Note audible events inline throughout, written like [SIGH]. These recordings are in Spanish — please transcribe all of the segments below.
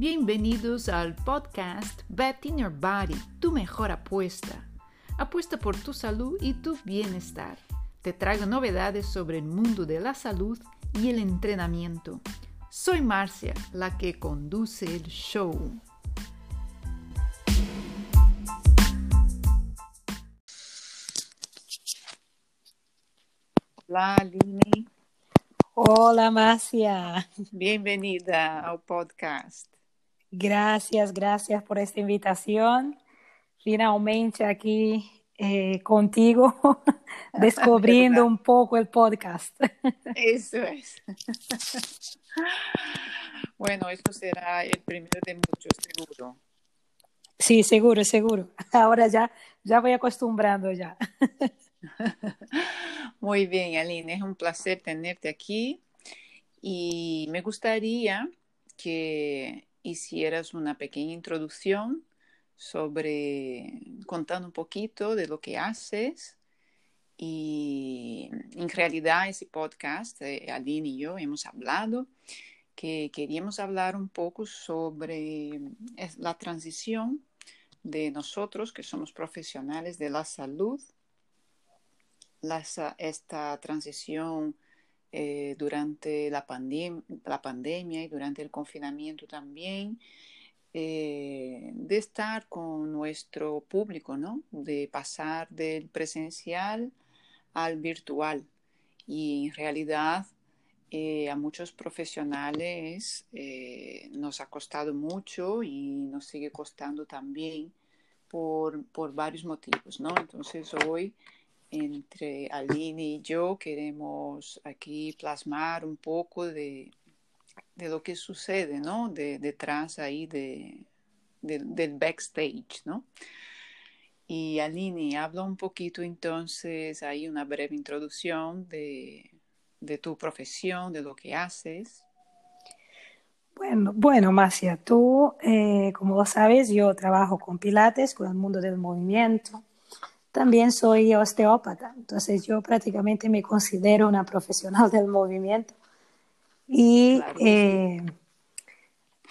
Bienvenidos al podcast Bet in Your Body, tu mejor apuesta. Apuesta por tu salud y tu bienestar. Te traigo novedades sobre el mundo de la salud y el entrenamiento. Soy Marcia, la que conduce el show. Hola, Lini. Hola, Marcia. Bienvenida al podcast. Gracias, gracias por esta invitación. Finalmente aquí eh, contigo, [LAUGHS] descubriendo un poco el podcast. [LAUGHS] Eso es. Bueno, eso será el primero de muchos, seguro. Sí, seguro, seguro. [LAUGHS] Ahora ya, ya voy acostumbrando ya. Muy bien, Aline, es un placer tenerte aquí y me gustaría que hicieras una pequeña introducción sobre contando un poquito de lo que haces y en realidad ese podcast, eh, Aline y yo hemos hablado que queríamos hablar un poco sobre la transición de nosotros que somos profesionales de la salud esta transición eh, durante la, pandemia y durante el confinamiento también, eh, de estar con nuestro público, ¿no? De pasar del presencial al virtual. Y en realidad eh, a muchos profesionales nos ha costado mucho y nos sigue costando también por, por varios motivos, ¿no? Entonces hoy entre Aline y yo queremos aquí plasmar un poco de, lo que sucede, ¿no? De, detrás ahí de, del backstage, ¿no? Y Aline, habla un poquito entonces, ahí una breve introducción de, tu profesión, de lo que haces. Bueno, bueno, Macia, tú, eh, como sabes, yo trabajo con Pilates, con el mundo del movimiento también soy osteópata, entonces yo prácticamente me considero una profesional del movimiento. Y eh,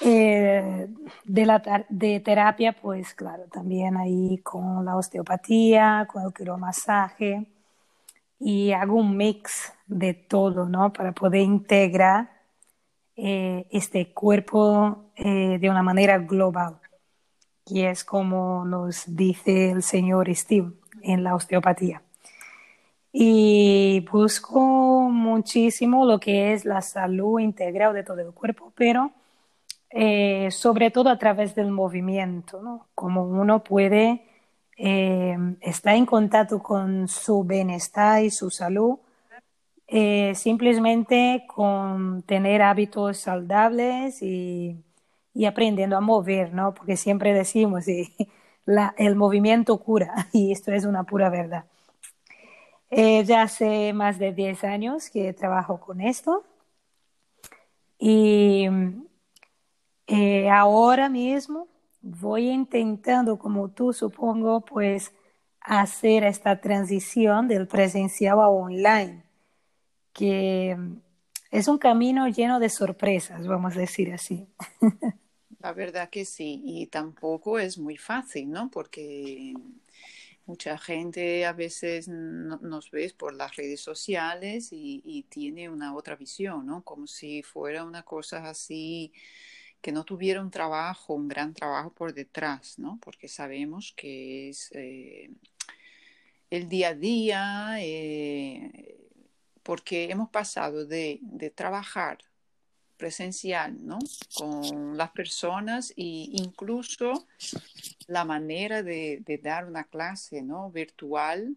eh, de, la, de terapia, pues claro, también ahí con la osteopatía, con el quiromasaje, y hago un mix de todo, ¿no? Para poder integrar eh, este cuerpo de una manera global, que es como nos dice el señor Steve en la osteopatía. Y busco muchísimo lo que es la salud integral de todo el cuerpo, pero eh, sobre todo a través del movimiento, ¿no? Como uno puede eh, estar en contacto con su bienestar y su salud eh, simplemente con tener hábitos saludables y, y, aprendiendo a mover, ¿no? Porque siempre decimos, y el movimiento cura [LAUGHS] y esto es una pura verdad. Eh, ya hace más de 10 años que trabajo con esto y eh, ahora mismo voy intentando, como tú supongo, pues hacer esta transición del presencial a online, que es un camino lleno de sorpresas, vamos a decir así. [LAUGHS] La verdad que sí, y tampoco es muy fácil, ¿no? Porque mucha gente a veces nos ve por las redes sociales y, tiene una otra visión, ¿no? Como si fuera una cosa así que no tuviera un trabajo, un gran trabajo por detrás, ¿no? Porque sabemos que es eh, el día a día, eh, porque hemos pasado de, de trabajar presencial, ¿no? Con las personas e incluso la manera de, dar una clase, ¿no? Virtual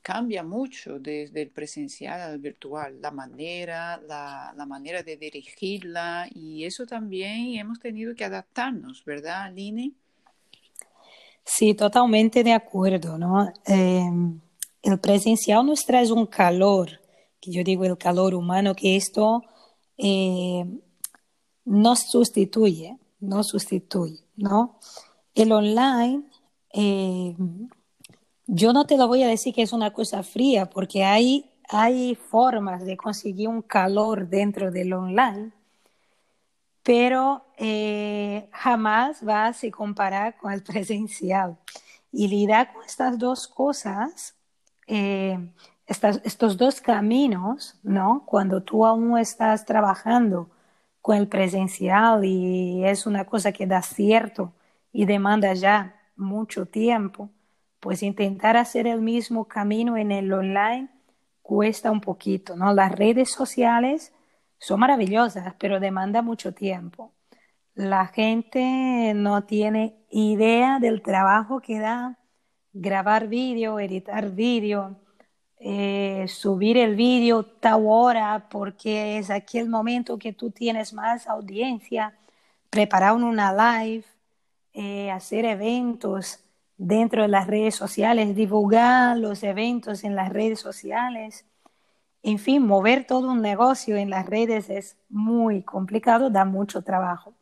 cambia mucho desde el presencial al virtual, la manera, la, manera de dirigirla y eso también hemos tenido que adaptarnos, ¿verdad, Aline? Sí, totalmente de acuerdo, ¿no? Em, el presencial nos trae un calor, que yo digo el calor humano, que esto eh, no sustituye, no sustituye, ¿no? El online, eh, yo no te lo voy a decir que es una cosa fría, porque hay, hay formas de conseguir un calor dentro del online, pero eh, jamás va a se comparar con el [LAUGHS] presencial. Y lidiar con estas dos cosas, eh, estos dos caminos, ¿no? Cuando tú aún estás trabajando con el presencial y es una cosa que da cierto y demanda ya mucho tiempo, pues intentar hacer el mismo camino en el online cuesta un poquito, ¿no? Las redes sociales son maravillosas, pero demanda mucho tiempo. La gente no tiene idea del trabajo que da grabar vídeo, editar vídeo, eh, subir el vídeo tal hora porque es aquel momento que tú tienes más audiencia, preparar una live, eh, hacer eventos dentro de las redes sociales, divulgar los eventos en las redes sociales. En fin, mover todo un negocio en las redes es muy complicado, da mucho trabajo.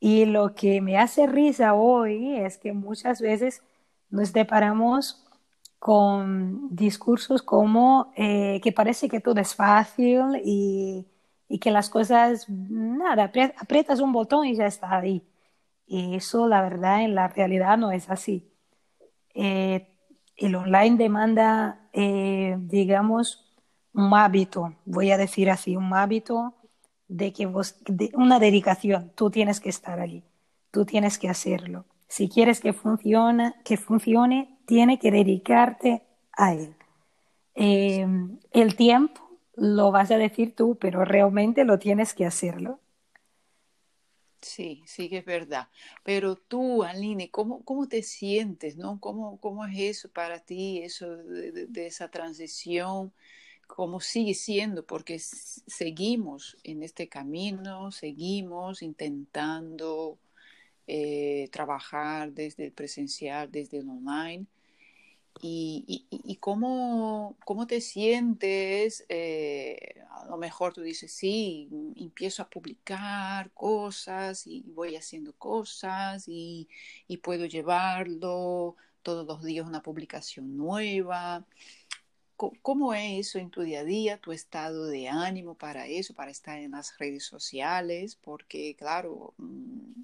Y lo que me hace risa hoy es que muchas veces nos deparamos con discursos como eh, que parece que todo es fácil y, y, que las cosas, nada, aprietas un botón y ya está ahí. Y eso, la verdad, en la realidad no es así. Eh, el online demanda, eh, digamos, un hábito, voy a decir así, un hábito de que vos, de una dedicación, tú tienes que estar allí, tú tienes que hacerlo. Si quieres que funcione, que funcione, tiene que dedicarte a él. Eh, el tiempo lo vas a decir tú, pero realmente lo tienes que hacerlo. Sí, sí que es verdad. Pero tú, Aline, ¿cómo, cómo te sientes, no? ¿Cómo, ¿Cómo es eso para ti, eso de, de esa transición? cómo sigue siendo, porque seguimos en este camino, seguimos intentando eh, trabajar desde el presencial, desde el online. Y, cómo, cómo, te sientes, eh, a lo mejor tú dices, sí, empiezo a publicar cosas y voy haciendo cosas y, y puedo llevarlo todos los días una publicación nueva. ¿Cómo es eso en tu día a día, tu estado de ánimo para eso, para estar en las redes sociales? Porque, claro, mm,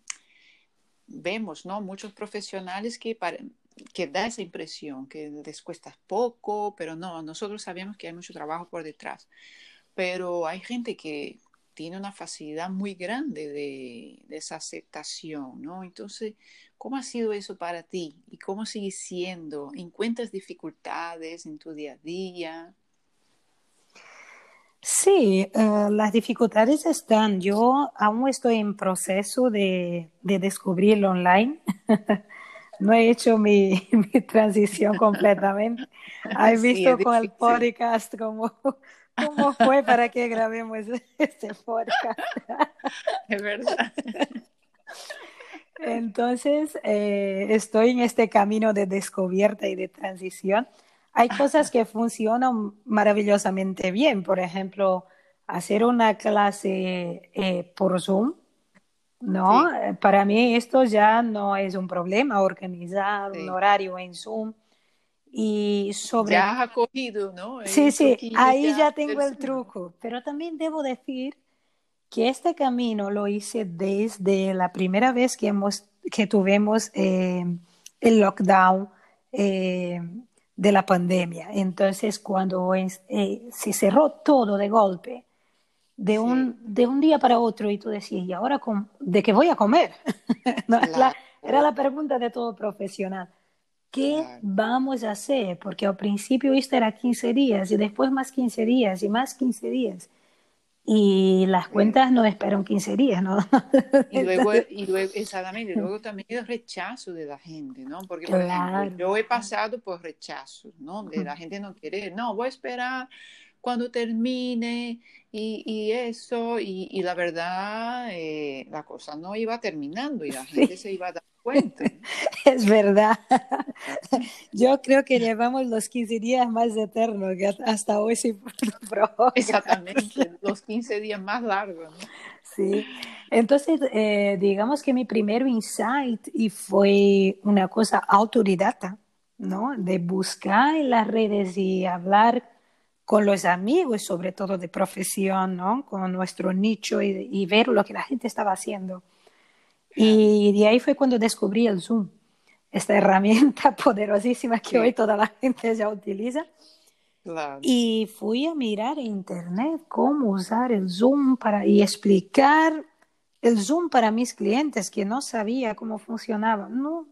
vemos, ¿no? Muchos profesionales que, que da esa impresión, que les cuesta poco, pero no, nosotros sabemos que hay mucho trabajo por detrás. Pero hay gente que tiene una facilidad muy grande de, de esa aceptación, ¿no? Entonces, ¿Cómo ha sido eso para ti y cómo sigue siendo? ¿Encuentras dificultades en tu día a día? Sí, uh, las dificultades están. Yo aún estoy en proceso de, de descubrirlo online. [LAUGHS] no he hecho mi, [LAUGHS] mi transición completamente. ¿Has sí, visto con el podcast cómo, cómo fue para que grabemos [LAUGHS] este podcast? [LAUGHS] es verdad. Entonces, eh, estoy en este camino de descubierta y de transición. Hay cosas que funcionan maravillosamente bien, por ejemplo, hacer una clase eh, por Zoom, ¿no? Sí. Para mí esto ya no es un problema, organizar sí. un horario en Zoom. Y sobre... Ya has cogido, ¿no? El sí, sí, ahí ya, ya tengo el truco, pero también debo decir que este camino lo hice desde la primera vez que, hemos, que tuvimos eh, el lockdown eh, de la pandemia. Entonces, cuando eh, se cerró todo de golpe, de un, de un día para otro, y tú decías, ¿y ahora de qué voy a comer? [LAUGHS] no, claro. la, era la pregunta de todo profesional. ¿Qué claro. vamos a hacer? Porque al principio esto era 15 días y después más 15 días y más 15 días y las cuentas no esperan 15 días, ¿no? [LAUGHS] y luego, y luego, exactamente, luego también el rechazo de la gente, ¿no? Porque, por claro. ejemplo, yo he pasado por rechazos, ¿no? De la gente no querer, no, voy a esperar cuando termine y, y eso, y, y, la verdad, eh, la cosa no iba terminando y la [LAUGHS] gente sí. se iba a dar cuenta. [LAUGHS] Es verdad. [LAUGHS] Yo creo que llevamos los 15 días más eternos que hasta hoy sí Exactamente, los 15 días más largos. ¿no? Sí. Entonces, eh, digamos que mi primer insight y fue una cosa autodidacta, ¿no? De buscar en las redes y hablar con los amigos, sobre todo de profesión, ¿no? Con nuestro nicho y, ver lo que la gente estaba haciendo. Y de ahí fue cuando descubrí el Zoom, esta [LAUGHS] herramienta poderosísima que hoy toda la gente ya utiliza. Y fui a mirar en internet cómo usar el Zoom para y explicar el Zoom para mis clientes que no sabía cómo funcionaba. No,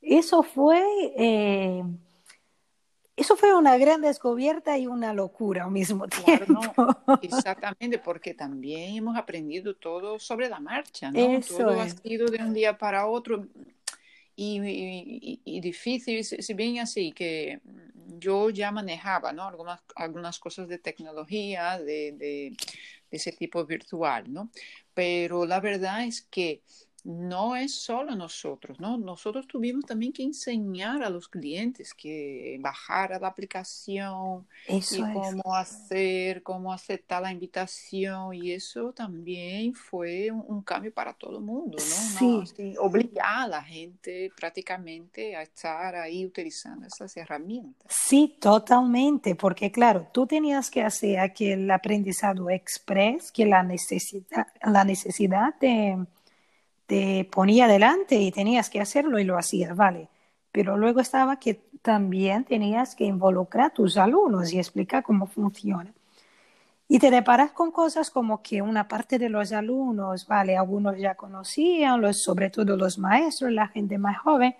eso fue eh, eso fue una gran descubierta y una locura al mismo tiempo. [LAUGHS] exactamente, porque también hemos aprendido todo sobre la marcha, ¿no? todo ha sido de un día para otro y, difícil, si bien así que yo ya manejaba, ¿no? Algunas, algunas cosas de tecnología, de, de ese tipo virtual, ¿no? Pero la verdad es que no es solo nosotros, ¿no? Nosotros tuvimos también que enseñar a los clientes que bajara la aplicación y cómo hacer, cómo aceptar la invitación y eso también fue un, cambio para todo el mundo, ¿no? Sí. obligar a la gente prácticamente a estar ahí utilizando esas herramientas. Sí, totalmente, porque claro, tú tenías que hacer aquel aprendizado express, que la necesidad, la necesidad de te ponía delante y tenías que hacerlo y lo hacías, vale. Pero luego estaba que también tenías que involucrar a tus alumnos y explicar cómo funciona. Y te deparas con cosas como que una parte de los alumnos, vale, algunos ya conocían, los, sobre todo los maestros, la gente más joven,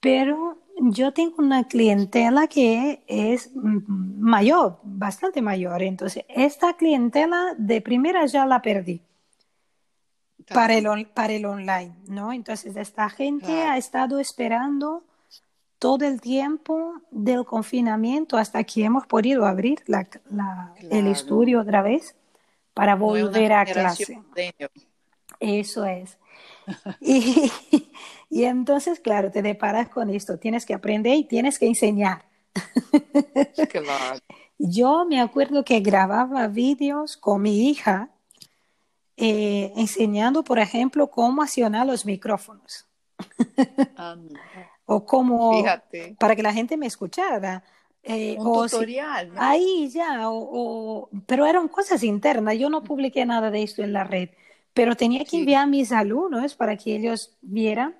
pero yo tengo una clientela que es mayor, bastante mayor. Entonces, esta clientela de primera ya la perdí para el, para el online, ¿no? Entonces, esta gente ha estado esperando todo el tiempo del confinamiento hasta que hemos podido abrir la, el estudio otra vez para volver a clase. Eso es. [LAUGHS] y, y, entonces, claro, te deparas con esto, tienes que aprender y tienes que enseñar. [LAUGHS] Yo me acuerdo que grababa vídeos con mi hija eh, enseñando, por ejemplo, cómo accionar los micrófonos. [LAUGHS] o cómo, para que la gente me escuchara. Eh, Un tutorial. Ahí ya, o, pero eran cosas internas. Yo no publiqué nada de esto en la red, pero tenía que enviar a mis alumnos para que ellos vieran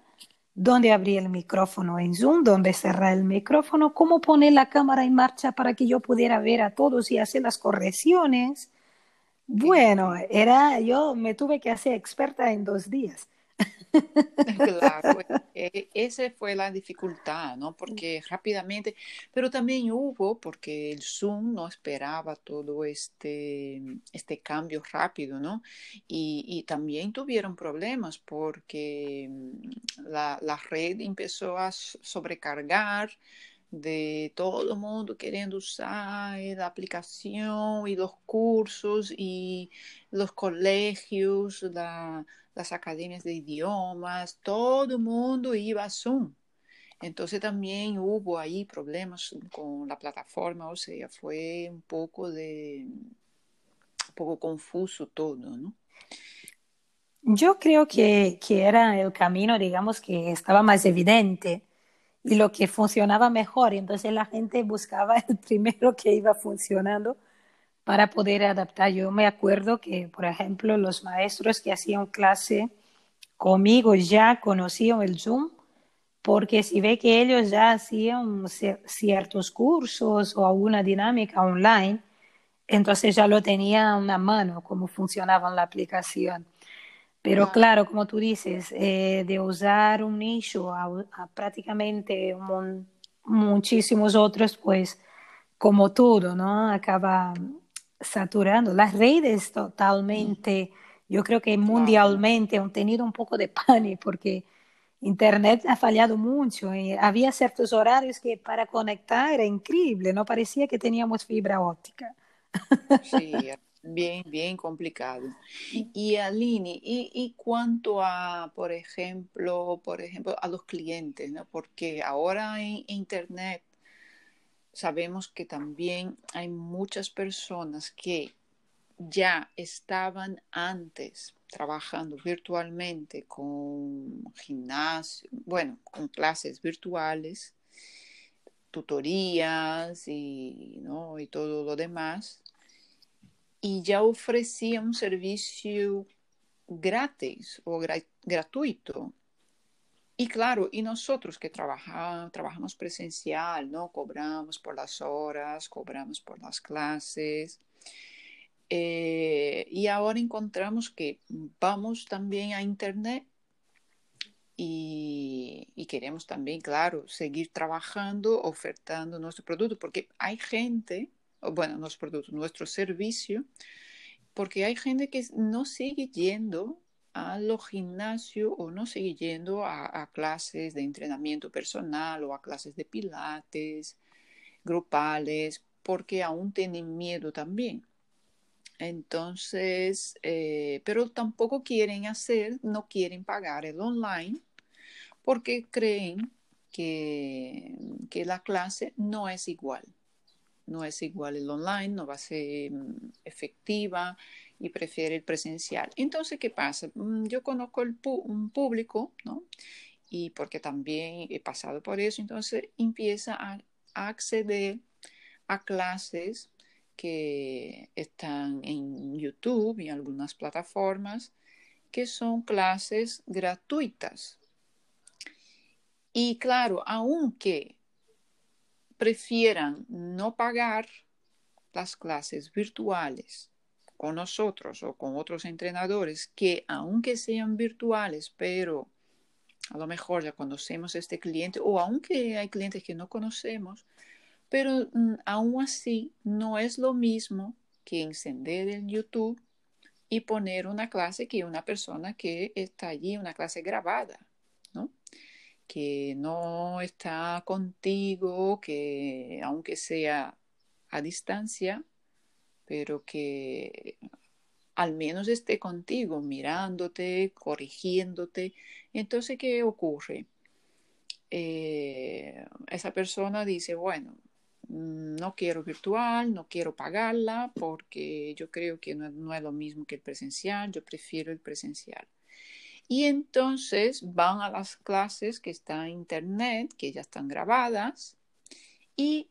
dónde abrir el micrófono en Zoom, dónde cerrar el micrófono, cómo poner la cámara en marcha para que yo pudiera ver a todos y hacer las correcciones. Bueno, era, yo me tuve que hacer experta en dos días. [LAUGHS] Claro, [LAUGHS] e, esa fue la dificultad, ¿no? Porque rápidamente, pero también hubo, porque el Zoom no esperaba todo este, este cambio rápido, ¿no? Y, y también tuvieron problemas porque mm, la, la red empezó a sobrecargar de todo el mundo queriendo usar la aplicación y los cursos y los colegios, las academias de idiomas, todo el mundo iba a Zoom. Entonces también hubo ahí problemas con la plataforma, o sea, fue un poco de un poco confuso todo, ¿no? Yo creo que, que era el camino, digamos, que estaba más evidente y lo que funcionaba mejor. Entonces la gente buscaba el [LAUGHS] primero que iba funcionando para poder adaptar. Yo me acuerdo que, por ejemplo, los maestros que hacían clase conmigo ya conocían el Zoom, porque si ve que ellos ya hacían ciertos cursos o alguna dinámica online, entonces ya lo tenían a mano, cómo funcionaba la aplicación. Pero claro, como tú dices, eh, de usar un nicho a, prácticamente muchísimos otros, pues como todo, ¿no? Acaba saturando. Las redes totalmente, yo creo que mundialmente han tenido un poco de pánico porque Internet ha fallado mucho. Y había ciertos horarios que para conectar era increíble, no parecía que teníamos fibra óptica. Sí, bien, bien complicado. Y Aline, y, y cuanto a, por ejemplo, por ejemplo, a los clientes, ¿no? Porque ahora en Internet sabemos que también hay muchas personas que ya estaban antes trabajando virtualmente con gimnasio, bueno, con clases virtuales tutorías y, ¿no? y todo lo demás. Y ya ofrecía un servicio gratis o gratuito. Y claro, y nosotros que trabajamos, trabajamos presencial, ¿no? Cobramos por las horas, cobramos por las clases. Eh, y ahora encontramos que vamos también a Internet y, queremos también, claro, seguir trabajando, ofertando nuestro producto, porque hay gente, bueno, nuestro producto, nuestro servicio, porque hay gente que no sigue yendo a los gimnasios o no sigue yendo a, clases de entrenamiento personal o a clases de pilates grupales porque aún tienen miedo también. Entonces, eh, pero tampoco quieren hacer, no quieren pagar el online porque creen que, que la clase no es igual. No es igual el online, no va a ser mm, efectiva, y prefiere el presencial. Entonces, ¿qué pasa? Mm, yo conozco el un público, ¿no? Y porque también he pasado por eso, entonces empieza a, acceder a clases que están en YouTube y algunas plataformas, que son clases gratuitas. Y claro, aunque prefieran no pagar las clases virtuales con nosotros o con otros entrenadores que aunque sean virtuales, pero a lo mejor ya conocemos este cliente o aunque hay clientes que no conocemos, pero mm, aún así no es lo mismo que encender el YouTube y poner una clase que una persona que está allí, una clase grabada. Que no está contigo, que aunque sea a distancia, pero que al menos esté contigo, mirándote, corrigiéndote. Entonces, ¿qué ocurre? Eh, esa persona dice, bueno, mm, no quiero virtual, no quiero pagarla porque yo creo que no, no, es lo mismo que el presencial, yo prefiero el presencial. Y entonces van a las clases que están en internet, que ya están grabadas, y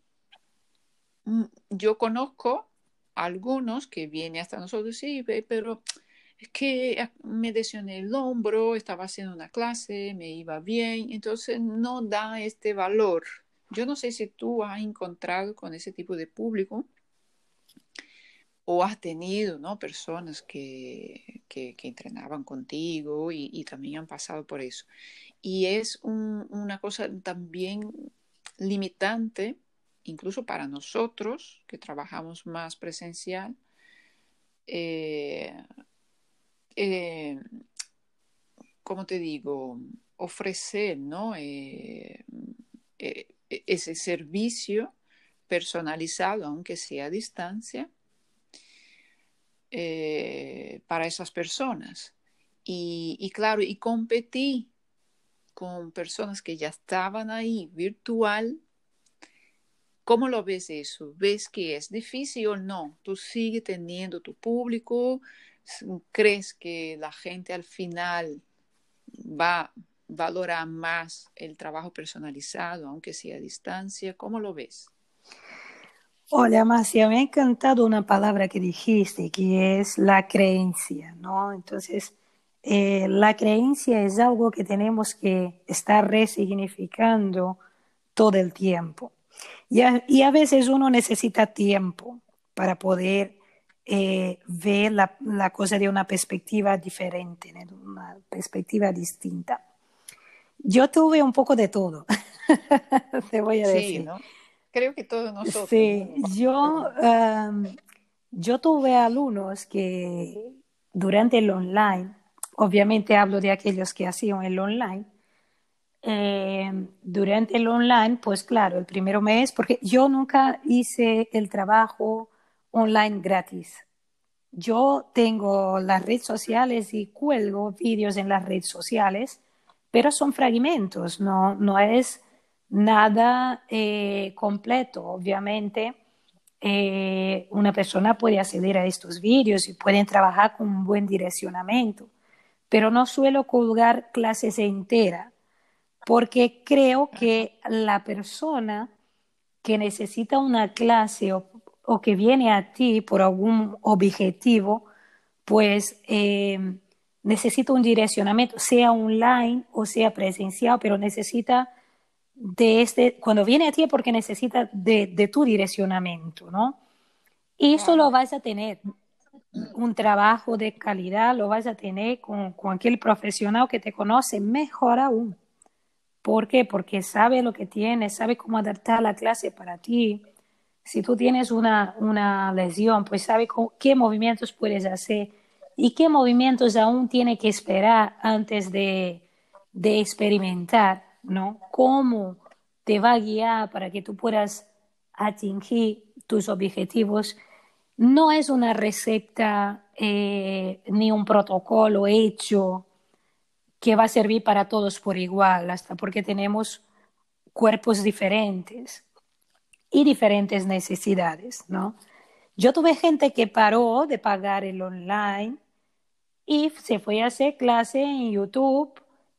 mm, yo conozco algunos que vienen hasta nosotros, sí, pero es que me lesioné el hombro, estaba haciendo una clase, me iba bien, entonces no da este valor. Yo no sé si tú has encontrado con ese tipo de público o has tenido ¿no? personas que, que, entrenaban contigo y, también han pasado por eso. Y es una cosa también limitante incluso para nosotros que trabajamos más presencial, eh, eh, como te digo, ofrecer ¿no? Eh, ese servicio personalizado, aunque sea a distancia, para esas personas. Y, y, claro, y competí con personas que ya estaban ahí virtual ¿Cómo lo ves eso? ¿Ves que es difícil o no? ¿Tú sigues teniendo tu público? ¿Crees que la gente al final va a valorar más el trabajo personalizado, aunque sea a distancia? ¿Cómo lo ves? Hola, Marcia, me ha encantado una palabra que dijiste, que es la creencia, ¿no? Entonces, eh, la creencia es algo que tenemos que estar resignificando todo el tiempo. Y a, veces uno necesita tiempo para poder eh, ver la, cosa de una perspectiva diferente, de una perspectiva distinta. Yo tuve un poco de todo, [LAUGHS] te voy a decir. ¿no? Creo que todos nosotros. Sí, [LAUGHS] yo, yo tuve alumnos que durante el online, obviamente hablo de aquellos que hacían el online, eh, durante el online, pues claro, el primer mes, porque yo nunca hice el trabajo online gratis. Yo tengo las redes sociales y cuelgo vídeos en las redes sociales, pero son fragmentos, no, no es nada eh, completo. Obviamente, eh, una persona puede acceder a estos vídeos y pueden trabajar con un buen direccionamiento, pero no suelo colgar clases enteras porque creo que la persona que necesita una clase o, que viene a ti por algún objetivo, pues eh, necesita un direccionamiento, sea online o sea presencial, pero necesita de este, cuando viene a ti es porque necesita de, tu direccionamiento, ¿no? Y eso lo vas a tener, un trabajo de calidad, lo vas a tener con, con aquel profesional que te conoce mejor aún. ¿Por qué? Porque sabe lo que tiene, sabe cómo adaptar la clase para ti. Si tú tienes una, una lesión, pues sabe qué movimientos puedes hacer y qué movimientos aún tiene que esperar antes de, de experimentar, ¿no? Cómo te va a guiar para que tú puedas atingir tus objetivos. No es una receta eh, ni un protocolo hecho que va a servir para todos por igual, hasta porque tenemos cuerpos diferentes y diferentes necesidades, ¿no? Yo tuve gente que paró de pagar el online y se fue a hacer clase en YouTube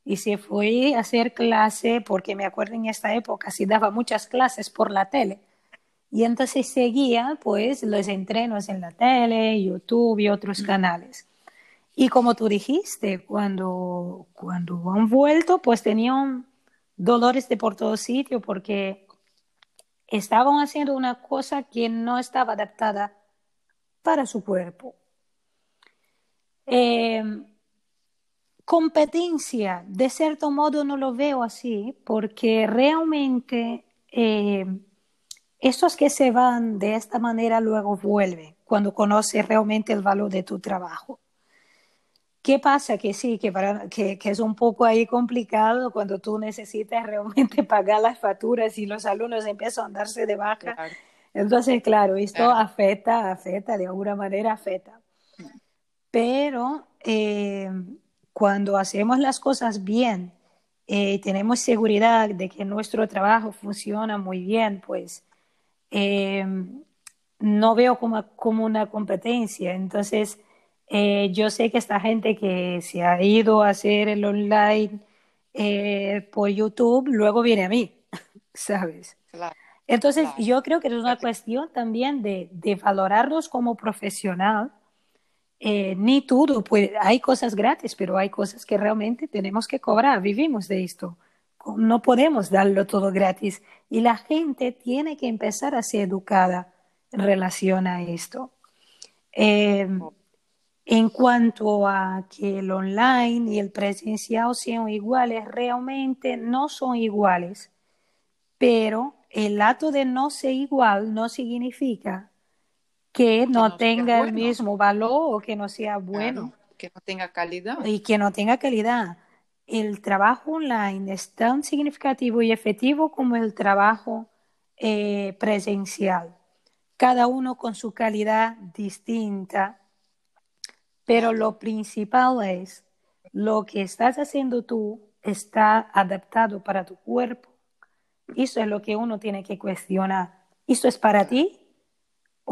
y se fue a hacer clase, porque me acuerdo en esta época, si daba muchas clases por la tele. Y entonces seguía pues los entrenos en la tele, YouTube y otros canales. Y como tú dijiste, cuando, cuando han vuelto, pues tenían dolores de por todo sitio porque estaban haciendo una cosa que no estaba adaptada para su cuerpo. Em, competencia, de cierto modo no lo veo así, porque realmente eh, estos que se van de esta manera luego vuelven cuando conoces realmente el valor de tu trabajo. ¿Qué pasa? Que sí, que, para, que, que, es un poco ahí complicado cuando tú necesitas realmente [LAUGHS] pagar las facturas y los alumnos empiezan a darse de baja. Entonces, claro, esto afecta, afecta, de alguna manera afecta. Pero eh, cuando hacemos las cosas bien, eh, tenemos seguridad de que nuestro trabajo funciona muy bien, pues eh, no veo como, como una competencia. Entonces, eh, yo sé que esta gente que se ha ido a hacer el online eh, por YouTube, luego viene a mí, [LAUGHS] ¿sabes? Entonces, yo creo que es una cuestión también de, de valorarnos como profesional. Eh, ni todo, pues, hay cosas gratis, pero hay cosas que realmente tenemos que cobrar, vivimos de esto. No podemos darlo todo gratis y la gente tiene que empezar a ser educada en relación a esto. Eh, en cuanto a que el online y el presencial sean iguales, realmente no son iguales, pero el acto de no ser igual no significa que no, tenga el mismo valor o que no sea bueno. que no tenga calidad. Y que no tenga calidad. El trabajo online es tan significativo y efectivo como el trabajo eh, presencial, cada uno con su calidad distinta pero lo principal es, lo que estás haciendo tú está adaptado para tu cuerpo. Eso es lo que uno tiene que cuestionar. ¿Esto es para ti?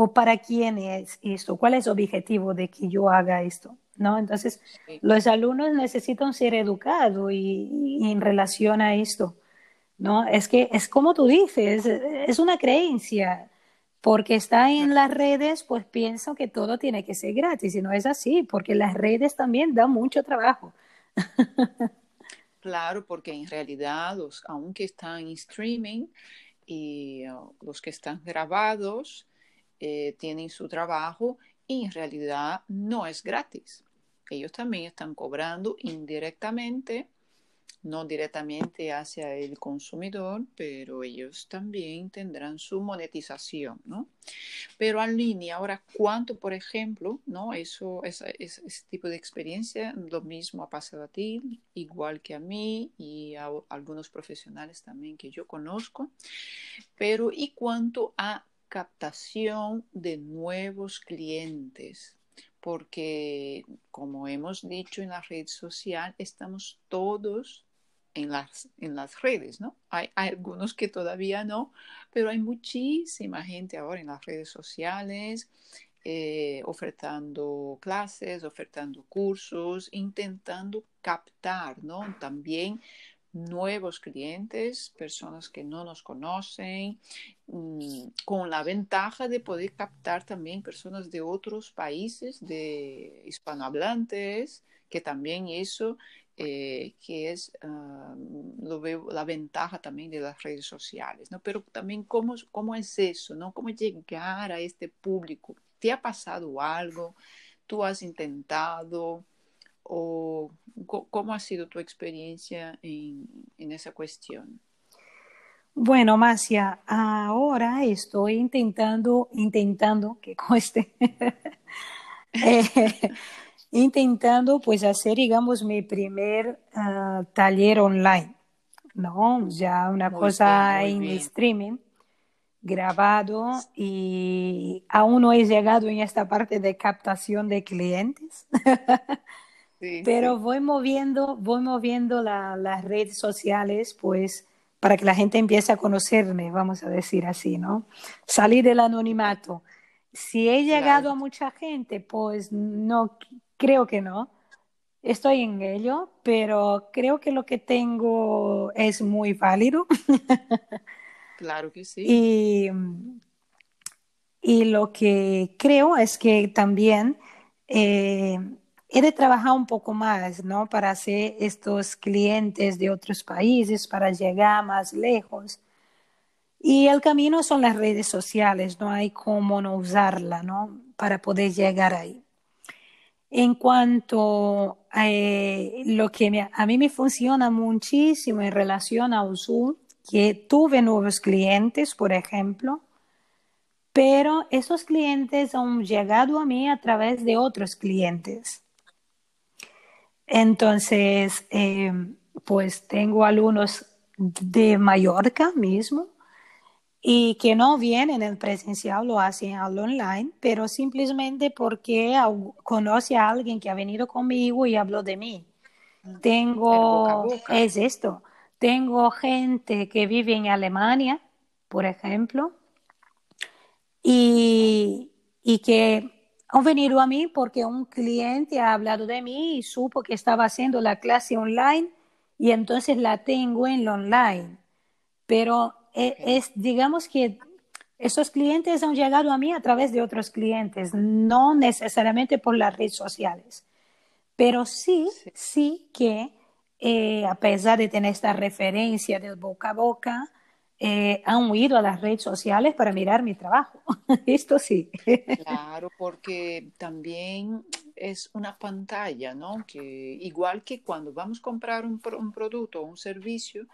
¿O para quién es esto? ¿Cuál es el objetivo de que yo haga esto? ¿No? Entonces, los alumnos necesitan ser educados y, en relación a esto. ¿no? Es que es como tú dices, es una creencia porque está en las redes, pues pienso que todo tiene que ser gratis y no es así, porque las redes también dan mucho trabajo. Claro, porque en realidad, los, aunque están en streaming y uh, los que están grabados eh, tienen su trabajo y en realidad no es gratis. Ellos también están cobrando indirectamente no directamente hacia el consumidor, pero ellos también tendrán su monetización, ¿no? Pero en línea, ahora, ¿cuánto, por ejemplo, no? Eso, ese, tipo de experiencia, lo mismo ha pasado a ti, igual que a mí y a algunos profesionales también que yo conozco, pero ¿y cuánto a captación de nuevos clientes? porque como hemos dicho en la red social, estamos todos en las, en las redes, ¿no? Hay, algunos que todavía no, pero hay muchísima gente ahora en las redes sociales eh, ofertando clases, ofertando cursos, intentando captar, ¿no? También nuevos clientes, personas que no nos conocen, mm, con la ventaja de poder captar también personas de otros países, de hispanohablantes, que también eso, eh, que es, ah, lo veo, la ventaja también de las redes sociales, ¿no? Pero también cómo, cómo es eso, ¿no? Cómo llegar a este público. ¿Te ha pasado algo? ¿Tú has intentado? ¿O cómo ha sido tu experiencia en, en esa cuestión? Bueno, Macia, ahora estoy intentando, intentando que cueste, [LAUGHS] eh, intentando pues hacer, digamos, mi primer uh, taller online, ¿no? Ya una muy cosa bien, en bien. streaming, grabado y aún no he llegado en esta parte de captación de clientes. [LAUGHS] Sí, Pero sí. voy moviendo, voy moviendo la, las redes sociales, pues, para que la gente empiece a conocerme, vamos a decir así, ¿no? Salir del anonimato. Si he llegado claro. a mucha gente, pues no, creo que no. Estoy en ello, pero creo que lo que tengo es muy válido. claro que sí. [LAUGHS] Y, y lo que creo es que también eh, he de trabajar un poco más, ¿no? Para hacer estos clientes de otros países, para llegar más lejos. Y el camino son las redes sociales, no hay cómo no usarla, ¿no? Para poder llegar ahí. En cuanto a eh, lo que a mí me funciona muchísimo en relación a Zoom, que tuve nuevos clientes, por ejemplo, pero esos clientes han llegado a mí a través de otros clientes. Entonces, eh, pues tengo alumnos de Mallorca mismo y que no vienen en presencial, lo hacen al online, pero simplemente porque conoce a alguien que ha venido conmigo y habló de mí. Tengo, boca boca. es esto, tengo gente que vive en Alemania, por ejemplo, y, y que han venido a mí porque un cliente ha hablado de mí y supo que estaba haciendo la clase online y entonces la tengo en lo online. Pero es, es, digamos que esos clientes han llegado a mí a través de otros clientes, no necesariamente por las redes sociales. Pero sí, sí, sí que eh, a pesar de tener esta referencia del boca a boca, eh, han huido a las redes sociales para mirar mi trabajo. [LAUGHS] Esto sí. Claro, porque también es una pantalla, ¿no? Que igual que cuando vamos a comprar un, un producto o un servicio,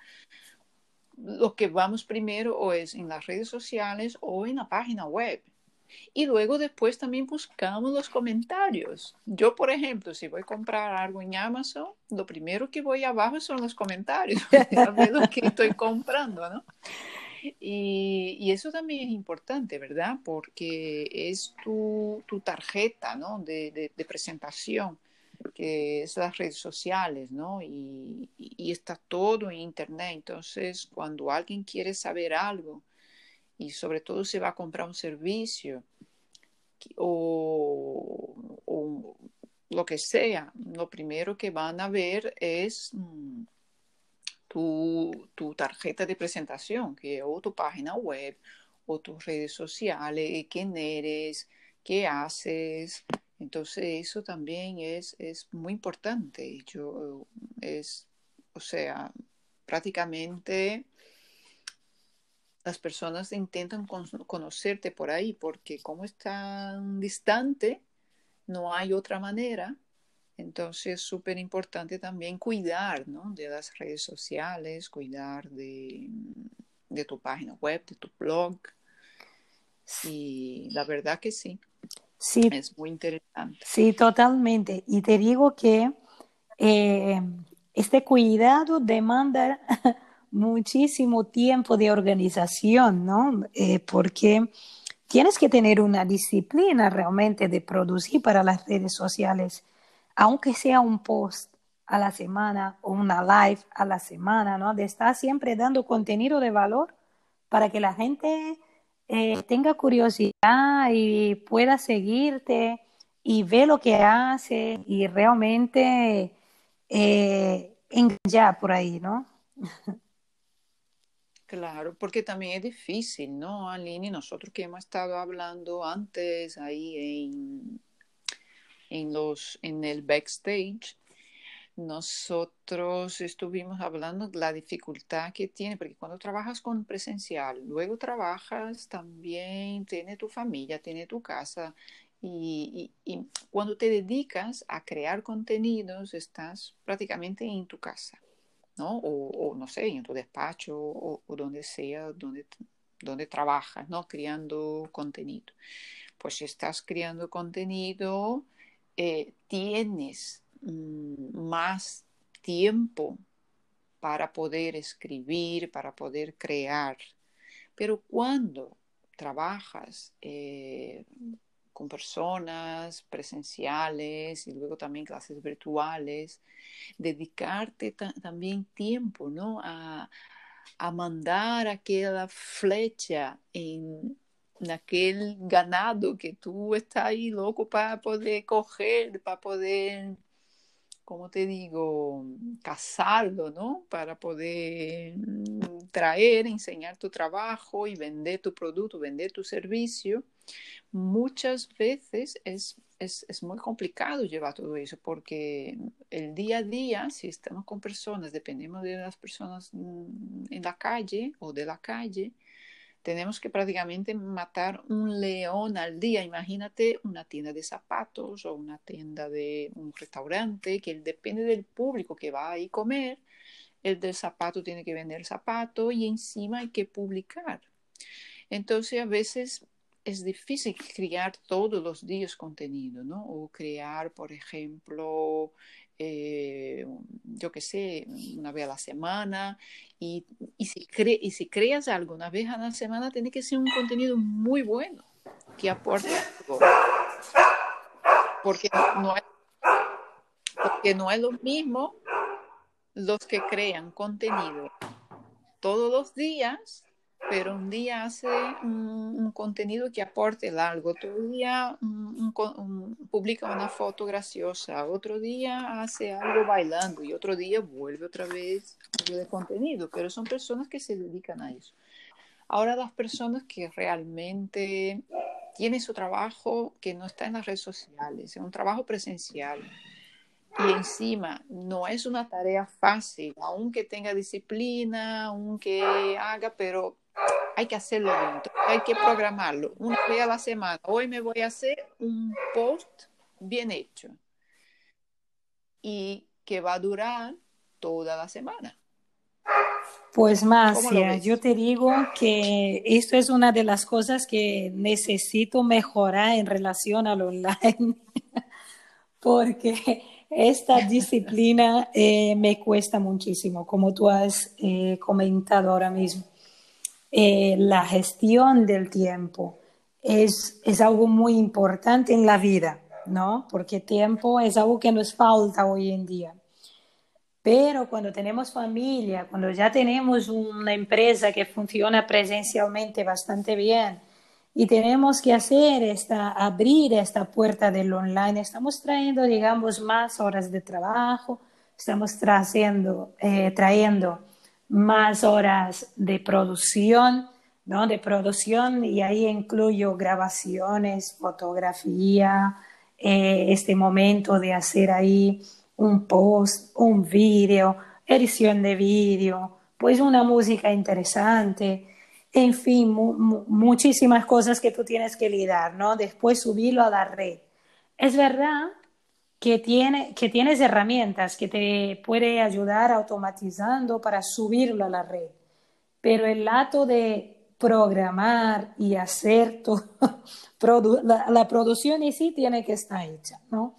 lo que vamos primero o es en las redes sociales o en la página web. Y luego después también buscamos los comentarios. Yo, por ejemplo, si voy a comprar algo en Amazon, lo primero que voy abajo son los comentarios, [LAUGHS] ver lo que estoy comprando, ¿no? Y, y, eso también es importante, ¿verdad? Porque es tu, tu tarjeta, ¿no? De, de, de, presentación, que es las redes sociales, ¿no? Y, y está todo en Internet. Entonces, cuando alguien quiere saber algo, y sobre todo se va a comprar un servicio o, o, lo que sea, lo primero que van a ver es mm, tu, tu, tarjeta de presentación, que o tu página web o tus redes sociales, quién eres, qué haces. Entonces eso también es, es muy importante. Yo es, o sea, prácticamente las personas intentan conocerte por ahí porque como es tan distante, no hay otra manera. Entonces es súper importante también cuidar ¿no? de las redes sociales, cuidar de, de, tu página web, de tu blog. Y la verdad que sí. Sí. Es muy interesante. Sí, totalmente. Y te digo que eh, este cuidado demanda [LAUGHS] muchísimo tiempo de organización, ¿no? Eh, porque tienes que tener una disciplina realmente de producir para las redes sociales, aunque sea un post a la semana o una live a la semana, ¿no? De estar siempre dando contenido de valor para que la gente eh, tenga curiosidad y pueda seguirte y ve lo que hace y realmente eh, enganchar por ahí, ¿no? [LAUGHS] Claro, porque también es difícil, ¿no, Aline? Nosotros que hemos estado hablando antes ahí en, en, los, en el backstage, nosotros estuvimos hablando de la dificultad que tiene, porque cuando trabajas con presencial, luego trabajas también, tiene tu familia, tiene tu casa, y, cuando te dedicas a crear contenidos, estás prácticamente en tu casa, ¿no? O, no sé, en tu despacho o, donde sea, donde, donde trabajas, ¿no? Creando contenido. Pues si estás creando contenido, eh, tienes mm, más tiempo para poder escribir, para poder crear. Pero cuando trabajas eh, con personas presenciales y luego también clases virtuales, dedicarte también tiempo, ¿no? A, a mandar aquella flecha en, aquel ganado que tú estás ahí loco para poder coger, para poder como te digo, casarlo, ¿no? Para poder mm, traer, enseñar tu trabajo y vender tu producto, vender tu servicio. Muchas veces es, es, es, muy complicado llevar todo eso porque el día a día, si estamos con personas, dependemos de las personas mm, en la calle o de la calle, tenemos que prácticamente matar un león al día. Imagínate una tienda de zapatos o una tienda de un restaurante que depende del público que va a ir a comer. El del zapato tiene que vender zapato y encima hay que publicar. Entonces a veces es difícil crear todos los días contenido, ¿no? O crear, por ejemplo, eh, yo qué sé, una vez a la semana. Y, si cre y si creas algo una vez a la semana, tiene que ser un contenido muy bueno, que aporte algo. Porque no, es, porque no es lo mismo los que crean contenido todos los días pero un día hace un, contenido que aporte algo, otro día publica una foto graciosa, otro día hace algo bailando y otro día vuelve otra vez de contenido, pero son personas que se dedican a eso. Ahora las personas que realmente tienen su trabajo que no está en las redes sociales, es un trabajo presencial, y encima no es una tarea fácil, aunque tenga disciplina, aunque haga, pero hay que hacerlo dentro, hay que programarlo una vez a la semana. Hoy me voy a hacer un post bien hecho y que va a durar toda la semana. Pues más, yo te digo que esto es una de las cosas que necesito mejorar en relación al online, [LAUGHS] porque esta [LAUGHS] disciplina eh, me cuesta muchísimo, como tú has eh, comentado ahora mismo. Eh, la gestión del tiempo es, es algo muy importante en la vida, ¿no? Porque tiempo es algo que nos falta hoy en día. Pero cuando tenemos familia, cuando ya tenemos una empresa que funciona presencialmente bastante bien y tenemos que hacer esta, abrir esta puerta del online, estamos trayendo, digamos, más horas de trabajo, estamos trayendo, eh, trayendo más horas de producción, ¿no? De producción y ahí incluyo grabaciones, fotografía, eh, este momento de hacer ahí un post, un vídeo, edición de vídeo, pues una música interesante, en fin, muchísimas cosas que tú tienes que lidiar, ¿no? Después subirlo a la red. Es verdad que, tiene, que tienes herramientas que te puede ayudar automatizando para subirlo a la red. Pero el acto de programar y hacer todo, [LAUGHS] la, producción en sí tiene que estar hecha, ¿no?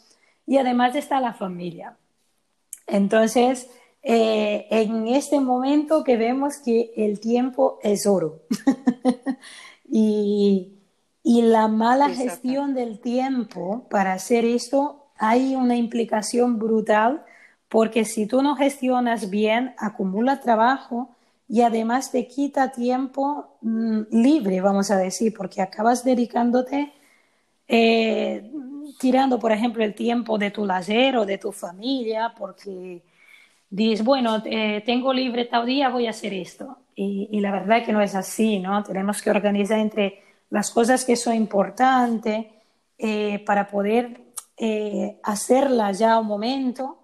Y además está la familia. Entonces, eh, en este momento que vemos que el tiempo es oro [LAUGHS] y, y, la mala gestión del tiempo para hacer esto hay una implicación brutal porque si tú no gestionas bien, acumula trabajo y además te quita tiempo mm, libre, vamos a decir, porque acabas dedicándote, eh, tirando, por ejemplo, el tiempo de tu lazer o de tu familia, porque dices, bueno, eh, tengo libre tal día, voy a hacer esto. Y, la verdad es que no es así, ¿no? Tenemos que organizar entre las cosas que son importantes eh, para poder eh, hacerlas ya un momento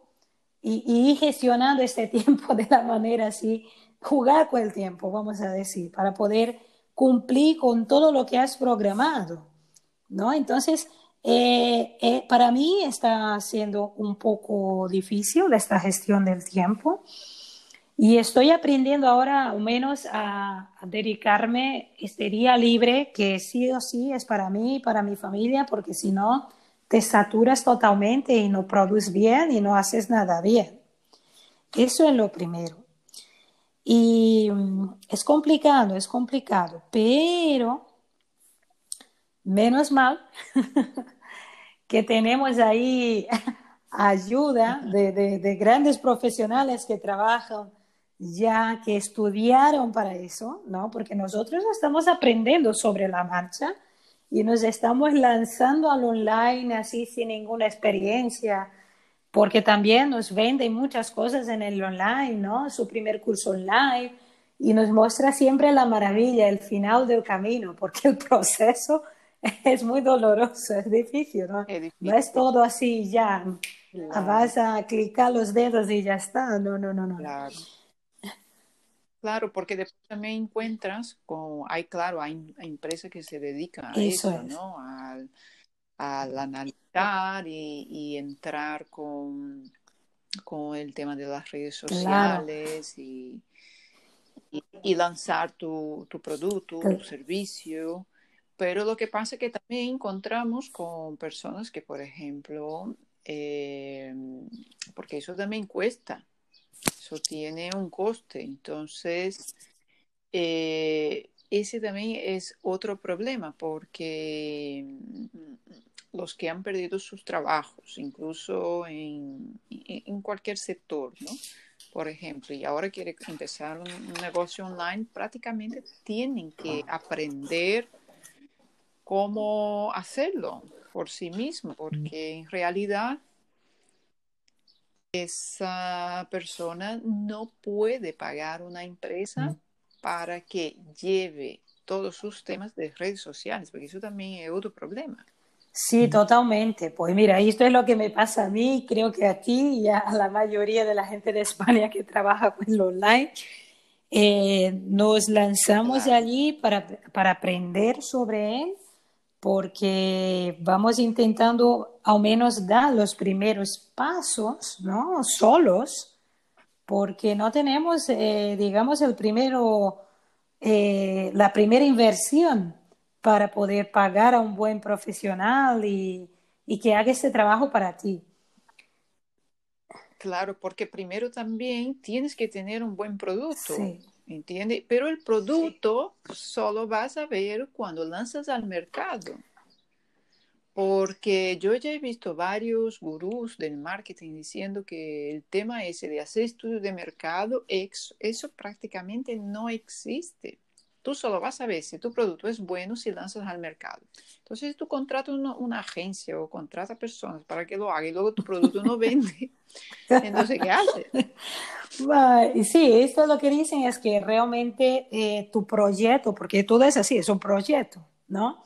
y, y, ir gestionando este [LAUGHS] tiempo de la manera así, jugar con el tiempo, vamos a decir, para poder cumplir con todo lo que has programado, ¿no? Entonces, eh, eh, para mí está siendo un poco difícil esta gestión del tiempo y estoy aprendiendo ahora al menos a, a, dedicarme este día libre que sí o sí es para mí y para mi familia porque si no te saturas totalmente y no produces bien y no haces nada bien. Eso es lo primero. Y mm, es complicado, es complicado, pero menos mal [LAUGHS] que tenemos ahí ayuda de, de, de, grandes profesionales que trabajan ya, que estudiaron para eso, ¿no? Porque nosotros estamos aprendiendo sobre la marcha y nos estamos lanzando al online así sin ninguna experiencia, porque también nos venden muchas cosas en el online, ¿no? Su primer curso online y nos muestra siempre la maravilla, el final del camino, porque el proceso [LAUGHS] es muy doloroso, es difícil, ¿no? Es difícil. No es todo así ya, claro. vas a clicar los dedos y ya está, no, no, no, no. Claro. Claro, porque después también encuentras con, hay claro, hay, hay empresas que se dedican a eso, eso ¿no? Al, al analizar y, y, entrar con, con el tema de las redes sociales claro. y, y, y, lanzar tu, tu producto, claro. tu servicio. Pero lo que pasa es que también encontramos con personas que, por ejemplo, eh, porque eso también cuesta, tiene un coste. Entonces, eh, ese también es otro problema porque los que han perdido sus trabajos, incluso en, en cualquier sector, ¿no? Por ejemplo, y ahora quiere empezar un, un negocio online, prácticamente tienen que aprender cómo hacerlo por sí mismo, porque en realidad esa persona no puede pagar una empresa para que lleve todos sus temas de redes sociales, porque eso también es otro problema. Sí, totalmente. Pues mira, esto es lo que me pasa a mí, creo que a ti y a la mayoría de la gente de España que trabaja con lo online. Eh, nos lanzamos claro. allí para, para aprender sobre él, porque vamos intentando al menos dar los primeros pasos, ¿no? Solos, porque no tenemos, eh, digamos, el primero, eh, la primera inversión para poder pagar a un buen profesional y, y que haga este trabajo para ti. Claro, porque primero también tienes que tener un buen producto. Sí. ¿Entiende? Pero el producto sí. solo vas a ver cuando lanzas al mercado. Porque yo ya he visto varios gurús del marketing diciendo que el tema ese de hacer estudios de mercado, eso prácticamente no existe. Tú solo vas a ver si tu producto es bueno si lanzas al mercado. Entonces, si tú contratas una, una agencia o contratas personas para que lo haga y luego tu producto no vende, [LAUGHS] entonces, ¿qué haces? Sí, esto lo que dicen es que realmente eh, tu proyecto, porque todo es así, es un proyecto, ¿no?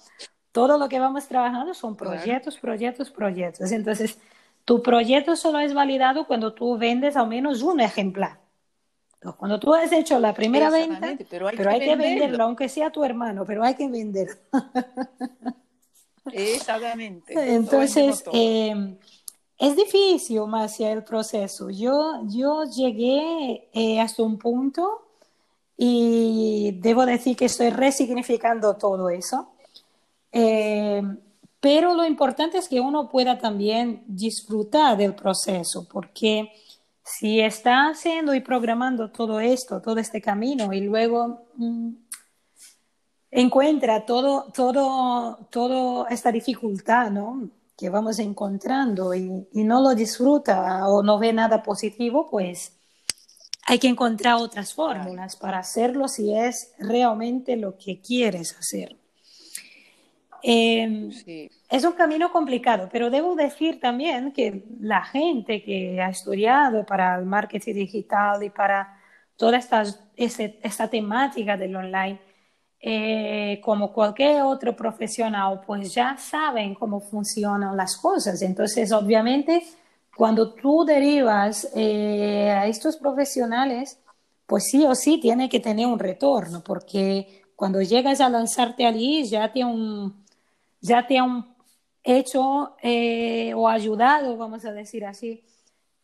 Todo lo que vamos trabajando son proyectos, proyectos, proyectos. Entonces, tu proyecto solo es validado cuando tú vendes al menos un ejemplar. Cuando tú has hecho la primera venta, pero hay, pero que, hay que venderlo, aunque sea tu hermano, pero hay que venderlo. [LAUGHS] Exactamente. Entonces, eh, es difícil, Marcia, el proceso. Yo, yo llegué eh, hasta un punto y debo decir que estoy resignificando todo eso. Eh, pero lo importante es que uno pueda también disfrutar del proceso, porque si está haciendo y programando todo esto, todo este camino y luego mmm, encuentra todo, todo, toda esta dificultad, ¿no? que vamos encontrando y, no lo disfruta o no ve nada positivo, pues hay que encontrar otras fórmulas para hacerlo si es realmente lo que quieres hacer. Em, es un camino complicado, pero debo decir también que la gente que ha estudiado para el marketing digital y para toda esta, esta temática del online, eh, como cualquier otro profesional, pues ya saben cómo funcionan las cosas. Entonces, obviamente, cuando tú derivas eh, a estos profesionales, pues sí o sí tiene que tener un retorno, porque cuando llegas a lanzarte allí ya te un ya te han hecho eh, o ayudado, vamos a decir así,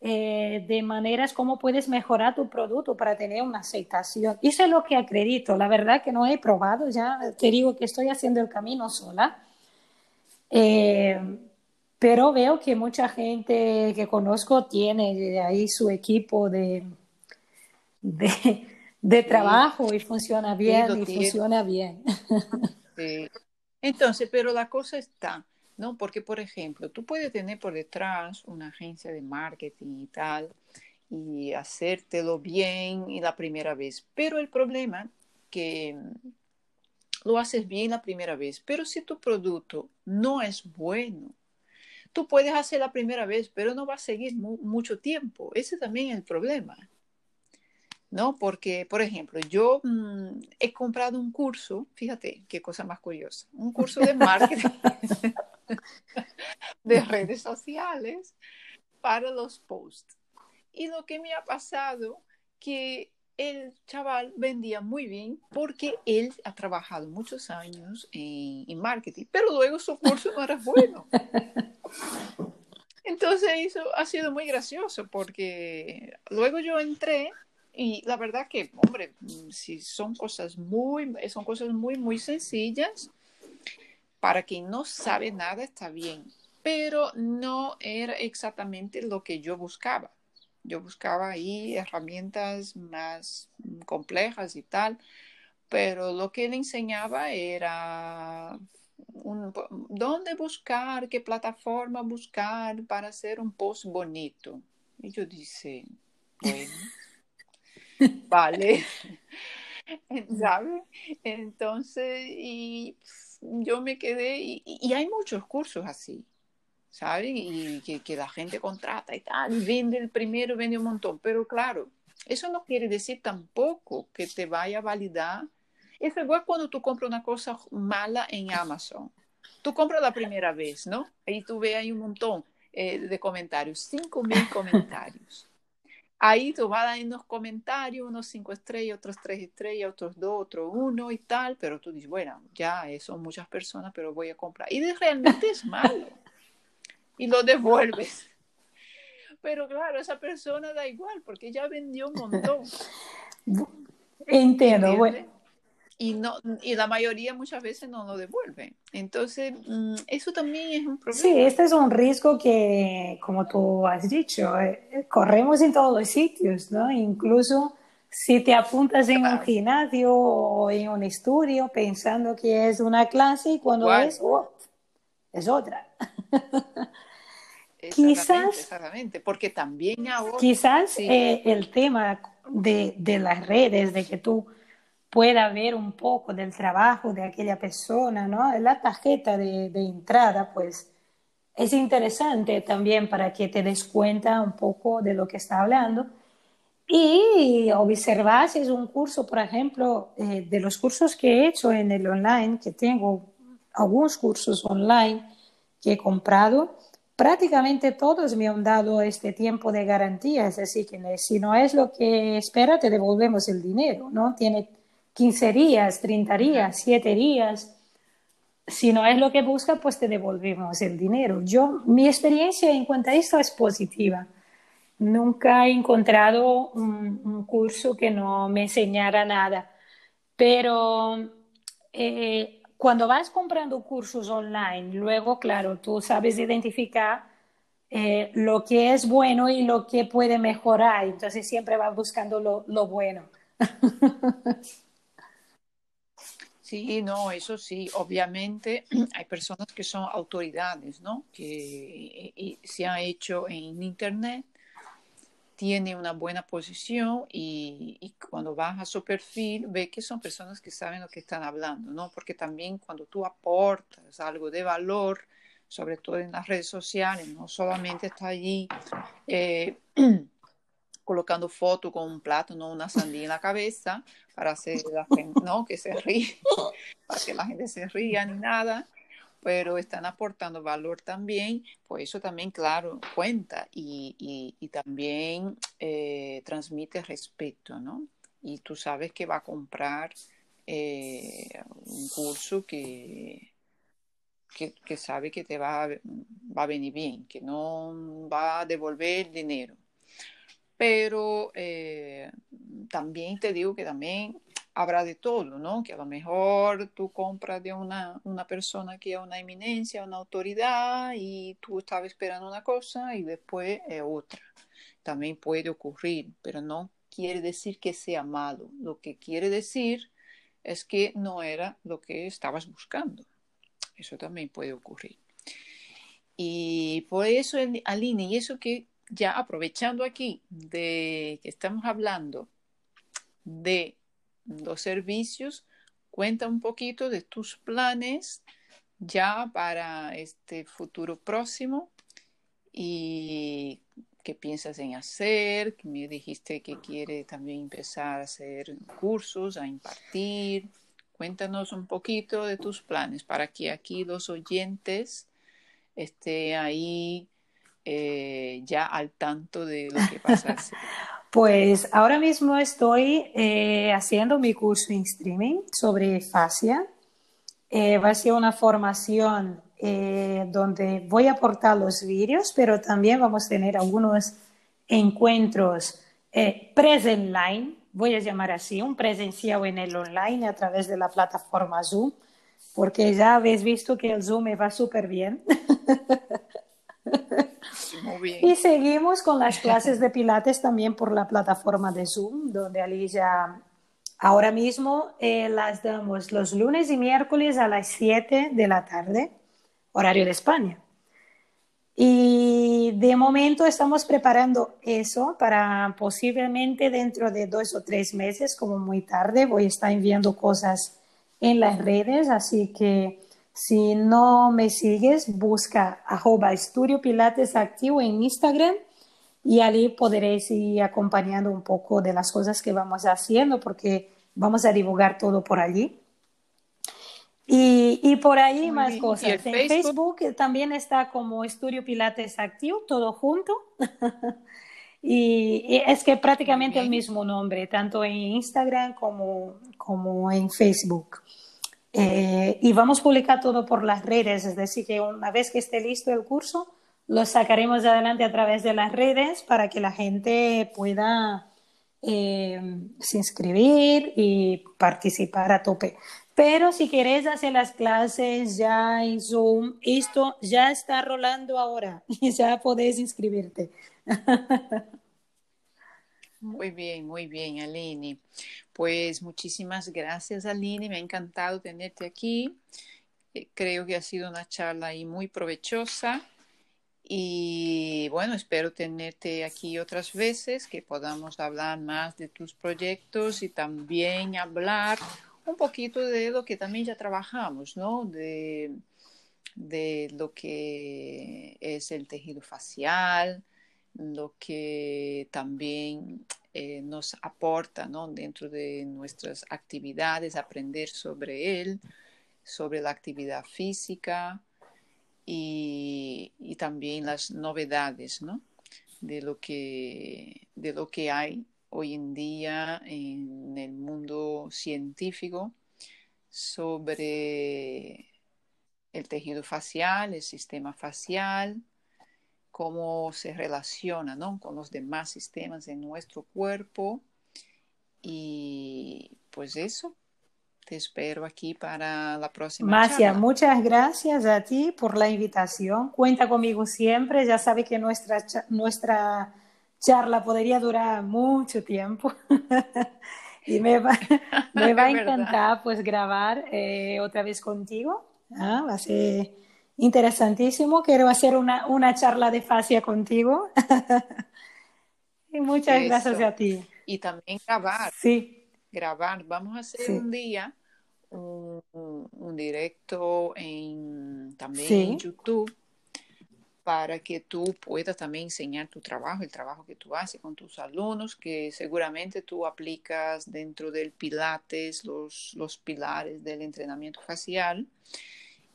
eh, de maneras como puedes mejorar tu producto para tener una aceptación. Eso es lo que acredito. La verdad que no he probado, ya te digo que estoy haciendo el camino sola. Eh, pero veo que mucha gente que conozco tiene ahí su equipo de, de, trabajo y funciona bien y funciona bien. Sí. Entonces, pero la cosa está, ¿no? Porque, por ejemplo, tú puedes tener por detrás una agencia de marketing y tal, y hacértelo bien y la primera vez. Pero el problema que lo haces bien la primera vez, pero si tu producto no es bueno, tú puedes hacer la primera vez, pero no va a seguir mucho tiempo. Ese también es el problema. ¿No? Porque, por ejemplo, yo mm, [LAUGHS] he comprado un curso, fíjate qué cosa más curiosa, un curso de [LAUGHS] marketing [LAUGHS] de redes sociales para los posts. Y lo que me ha pasado que el chaval vendía muy bien porque él ha trabajado muchos años en, en marketing, pero luego su curso no era bueno. Entonces eso ha sido muy gracioso porque luego yo entré y la verdad que, hombre, mm, si son cosas muy, son cosas muy, muy sencillas, para quien no sabe nada está bien, pero no era exactamente lo que yo buscaba. Yo buscaba ahí herramientas más complejas y tal, pero lo que él enseñaba era dónde buscar, qué plataforma buscar para hacer un post bonito. Y yo dije, bueno. [LAUGHS] [LAUGHS] Vale. ¿Sabe? Entonces, y yo me quedé, y, hay muchos cursos así, ¿saben? Y que, la gente contrata y tal, y vende el primero, vende un montón, pero claro, eso no quiere decir tampoco que te vaya a validar. Es igual cuando tú compras una cosa mala en Amazon. Tú compras la primera vez, ¿no? Ahí tú ves ahí un montón eh, de comentarios, 5.000 comentarios. Ahí tú vas en los comentarios, unos cinco estrellas, otros tres estrellas, otros dos, otro uno y tal, pero tú dices, bueno, ya eh, son muchas personas, pero voy a comprar. Y realmente es malo. Y lo devuelves. Pero claro, esa persona da igual, porque ya vendió un montón. Entiendo, bueno y, no, y la mayoría muchas veces no lo devuelven. Entonces, mm, eso también es un problema. Sí, este es un riesgo que, como tú has dicho, eh, corremos en todos los sitios, ¿no? Incluso si te apuntas en un gimnasio o en un estudio pensando que es una clase y cuando es, oh, es otra. quizás, exactamente, porque también ahora... Quizás eh, el tema de, de las redes, de que tú pueda ver un poco del trabajo de aquella persona, ¿no? La tarjeta de, entrada, pues es interesante también para que te des cuenta un poco de lo que está hablando. Y observar si es un curso, por ejemplo, eh, de los cursos que he hecho en el online, que tengo algunos cursos online que he comprado, prácticamente todos me han dado este tiempo de garantía, es decir, que si no es lo que espera, te devolvemos el dinero, ¿no? Tiene 15 días, 30 días, 7 días. Si no es lo que busca, pues te devolvemos el dinero. Yo, mi experiencia en cuanto a esto es positiva. Nunca he encontrado un, curso que no me enseñara nada. Pero eh, cuando vas comprando cursos online, luego, claro, tú sabes identificar eh, lo que es bueno y lo que puede mejorar. Entonces siempre vas buscando lo, lo bueno. [LAUGHS] Sí, no, eso sí, obviamente [CLEARS THROAT] hay personas que son autoridades, ¿no? Que se han hecho en Internet, tiene una buena posición y, y, cuando vas a su perfil ve que son personas que saben lo que están hablando, ¿no? Porque también cuando tú aportas algo de valor, sobre todo en las redes sociales, no solamente está allí eh, [CLEARS THROAT] colocando foto con un plátano una sandía en la cabeza para hacer la gente, no, que se ríe, [LAUGHS] para que la gente se ría ni nada, pero están aportando valor también, pues eso también, claro, cuenta y, y, también eh, transmite respeto, ¿no? Y tú sabes que va a comprar eh, un curso que, que, que, sabe que te va va a venir bien, que no va a devolver dinero. Pero eh, también te digo que también habrá de todo, ¿no? Que a lo mejor tú compras de una, una persona que es una eminencia, una autoridad y tú estabas esperando una cosa y después es otra. También puede ocurrir, pero no quiere decir que sea malo. Lo que quiere decir es que no era lo que estabas buscando. Eso también puede ocurrir. Y por eso, Aline, y eso que ya aprovechando aquí de que estamos hablando de los servicios, cuenta un poquito de tus planes ya para este futuro próximo y qué piensas en hacer, me dijiste que quiere también empezar a hacer cursos, a impartir. Cuéntanos un poquito de tus planes para que aquí los oyentes estén ahí eh, ya al tanto de lo que pasa. [LAUGHS] Pues ahora mismo estoy eh, haciendo mi curso en streaming sobre fascia. Eh, va a ser una formación eh, donde voy a aportar los vídeos, pero también vamos a tener algunos encuentros online, voy a llamar así, un presencial en el online a través de la plataforma Zoom, porque ya habéis visto que el Zoom me va súper bien. [LAUGHS] Y seguimos con las clases de Pilates también por la plataforma de Zoom, donde Alicia ahora mismo eh, las damos los lunes y miércoles a las 7 de la tarde, horario de España. Y de momento estamos preparando eso para posiblemente dentro de dos o tres meses, como muy tarde, voy a estar enviando cosas en las redes, así que si no me sigues, busca arroba Estudio Pilates Activo en Instagram y allí podréis ir acompañando un poco de las cosas que vamos haciendo porque vamos a divulgar todo por allí. Y, y por ahí más cosas. En Facebook? también está como Estudio Pilates Activo, todo junto. [LAUGHS] y, es que prácticamente el mismo nombre, tanto en Instagram como, como en Facebook. Eh, y vamos a publicar todo por las redes, es decir, que una vez que esté listo el curso, lo sacaremos adelante a través de las redes para que la gente pueda eh, se inscribir y participar a tope. Pero si queréis hacer las clases ya en Zoom, esto ya está rolando ahora [LAUGHS] y ya podéis inscribirte. [LAUGHS] Muy bien, muy bien, Aline. Pues muchísimas gracias, Aline. Me ha encantado tenerte aquí. Eh, creo que ha sido una charla ahí muy provechosa. Y bueno, espero tenerte aquí otras veces, que podamos hablar más de tus proyectos y también hablar un poquito de lo que también ya trabajamos, ¿no? De, de lo que es el tejido facial, lo que también eh, nos aporta ¿no? dentro de nuestras actividades, aprender sobre él, sobre la actividad física y, y también las novedades ¿no? de, lo que, de lo que hay hoy en día en el mundo científico sobre el tejido facial, el sistema facial, cómo se relaciona ¿no? con los demás sistemas de nuestro cuerpo. Y pues eso, te espero aquí para la próxima. Macia, muchas gracias a ti por la invitación. Cuenta conmigo siempre. Ya sabe que nuestra, nuestra charla podría durar mucho tiempo. [LAUGHS] y me va, [LAUGHS] me va a encantar pues grabar eh, otra vez contigo. ¿ah? Va a ser Interesantísimo. Quiero hacer una, una charla de fascia contigo. [LAUGHS] Y muchas gracias a ti. Y también grabar. Sí. Grabar. Vamos a hacer un día un, un, directo en, también en YouTube para que tú puedas también enseñar tu trabajo, el trabajo que tú haces con tus alumnos, que seguramente tú aplicas dentro del Pilates, los, los pilares del entrenamiento facial,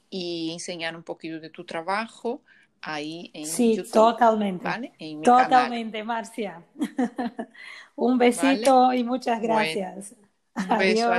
y enseñar un poquito de tu trabajo ahí en sí, totalmente. totalmente, Marcia. [LAUGHS] un besito y muchas gracias. un beso